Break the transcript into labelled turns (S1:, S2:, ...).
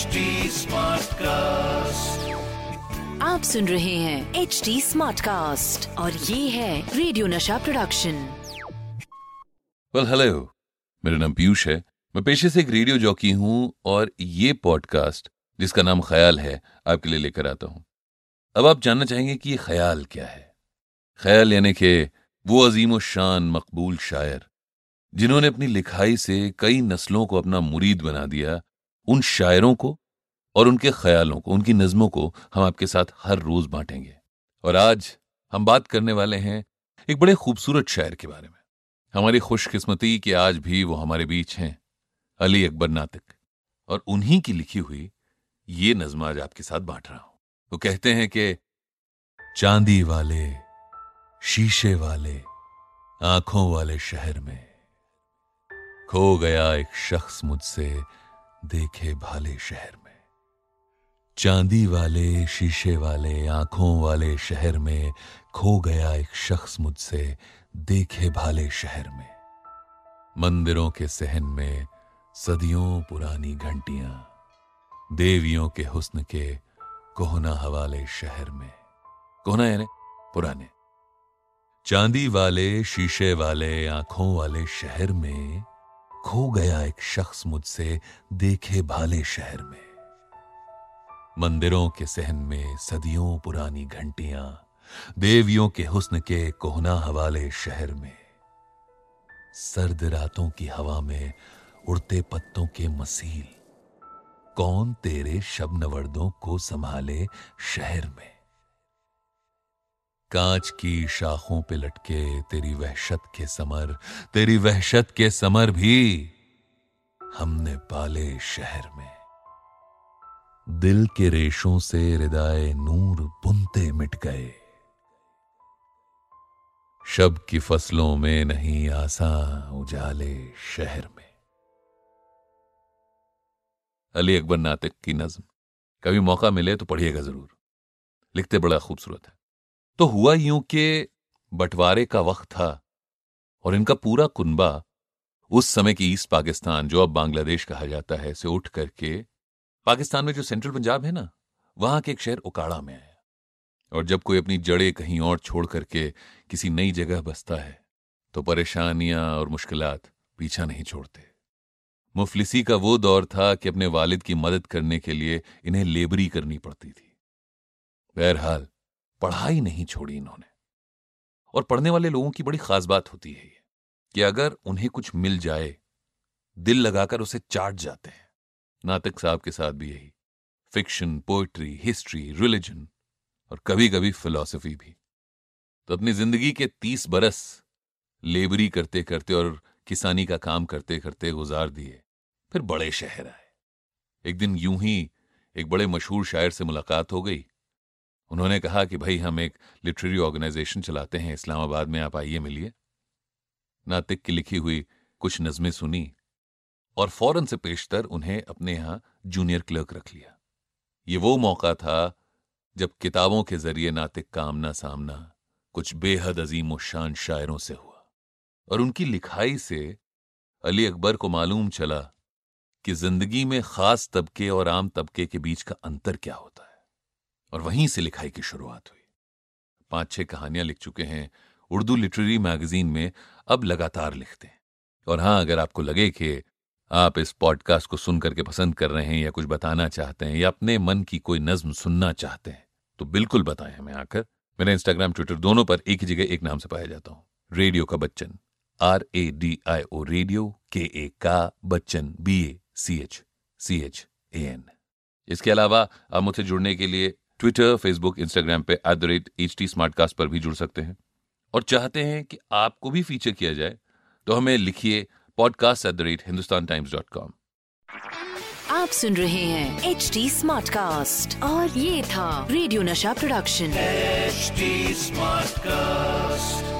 S1: Smartcast
S2: आप सुन रहे हैं एच डी स्मार्ट कास्ट और ये है radio Nasha production
S3: well hello मेरा नाम पीयूष है। मैं पेशे से एक रेडियो जॉकी हूँ और ये पॉडकास्ट जिसका नाम ख्याल है आपके लिए लेकर आता हूँ। अब आप जानना चाहेंगे कि ये ख्याल क्या है? ख्याल यानी कि वो अजीम शान मकबूल शायर जिन्होंने अपनी लिखाई से कई नस्लों को अपना मुरीद बना दिया उन शायरों को और उनके ख्यालों को, उनकी नज्मों को हम आपके साथ हर रोज बांटेंगे। और आज हम बात करने वाले हैं एक बड़े खूबसूरत शायर के बारे में। हमारी खुशकिस्मती कि आज भी वो हमारे बीच हैं, अली अकबर नातिक। और उन्हीं की लिखी हुई ये नज्म आज आपके साथ बांट रहा हूँ। वो कहते हैं कि, चांदी वाले, शीशे वाले, आँखों वाले शहर में खो गया एक शख्स मुझसे देखे भाले शहर में। चांदी वाले, शीशे वाले, आँखों वाले शहर में खो गया एक शख्स मुझसे देखे भाले शहर में। मंदिरों के सहन में सदियों पुरानी घंटियाँ, देवियों के हुस्न के कोहना हवाले शहर में। कोहना यानी पुराने। चांदी वाले, शीशे वाले, आँखों वाले शहर में खो गया एक शख्स मुझसे देखे भाले शहर में। मंदिरों के सहन में सदियों पुरानी घंटियाँ, देवियों के हुस्न के कोहना हवाले शहर में। सर्द रातों की हवा में उड़ते पत्तों के मसील, कौन तेरे शबनवर्दों को संभाले शहर में? कांच की शाखों पे लटके तेरी वहशत के समर, तेरी वहशत के समर भी हमने पाले शहर में। दिल के रेशों से हृदय नूर बुनते मिट गए। शब की फ़सलों में नहीं आसा उजाले शहर में। अली अकबर नातिक की नज्म। कभी मौका मिले तो पढ़िएगा ज़रूर। लिखते बड़ा खूबसूरत है। तो हुआ यूँ कि बंटवारे का वक्त था और इनका पूरा कुनबा उस समय की ईस्ट पाकिस्तान, जो अब बांग्लादेश कहा जाता है, से उठ करके पाकिस्तान में जो सेंट्रल पंजाब है ना, वहाँ के एक शहर उकाड़ा में आया। और जब कोई अपनी जड़े कहीं और छोड़ करके किसी नई जगह बसता है तो परेशानियाँ और मुश्किलात पीछा नहीं छोड़ते। मुफलिसी का वो दौर था कि अपने वालिद की मदद करने के लिए इन्हें लेबरी करनी पड़ती थी। बहरहाल पढ़ाई नहीं छोड़ी इन्होंने। और पढ़ने वाले लोगों की बड़ी खास बात होती है ये, कि अगर उन्हें कुछ मिल जाए, दिल लगाकर उसे चाट जाते हैं। नातिक साहब के साथ भी यही फिक्शन पोइट्री हिस्ट्री रिलीजन और कभी कभी फिलॉसफी भी। तो अपनी ज़िंदगी के तीस बरस लेबरी करते करते और किसानी का काम करते करते गुजार दिए, फिर बड़े शहर आए। एक दिन यूँ ही एक बड़े मशहूर शायर से मुलाकात हो गई उन्होंने कहा कि भाई हम एक लिटरेरी ऑर्गेनाइजेशन चलाते हैं, इस्लामाबाद में आप आइए मिलिए। नातिक की लिखी हुई कुछ नज़में सुनी और फ़ौरन से पेशतर उन्हें अपने यहाँ जूनियर क्लर्क रख लिया। ये वो मौका था जब किताबों के ज़रिए नातिक का आमना सामना कुछ बेहद अजीम शान शायरों से हुआ और उनकी लिखाई से अली अकबर को मालूम चला कि ज़िंदगी में खास तबके और आम तबके के बीच का अंतर क्या होता है। और वहीं से लिखाई की शुरुआत हुई। पाँच छह कहानियाँ लिख चुके हैं, उर्दू लिटरेरी मैगजीन में अब लगातार लिखते हैं। और हाँ, अगर आपको लगे कि आप इस पॉडकास्ट को सुन करके पसंद कर रहे हैं या कुछ बताना चाहते हैं या अपने मन की कोई नज्म सुनना चाहते हैं तो बिल्कुल बताएँ हमें आकर। मेरा इंस्टाग्राम ट्विटर दोनों पर एक ही जगह एक नाम से पाया जाता हूँ। रेडियो का Bachchan R A D I O radio K A का Bachchan B A C H C H A N इसके अलावा आप मुझसे जुड़ने के लिए ट्विटर फेसबुक इंस्टाग्राम पे at the rate H T Smartcast पर भी जुड़ सकते हैं। और चाहते हैं कि आपको भी फीचर किया जाए तो हमें लिखिए podcast at the rate Hindustan Times dot com
S2: आप सुन रहे हैं एच टी स्मार्ट कास्ट और ये था radio Nasha production
S1: smart Smartcast.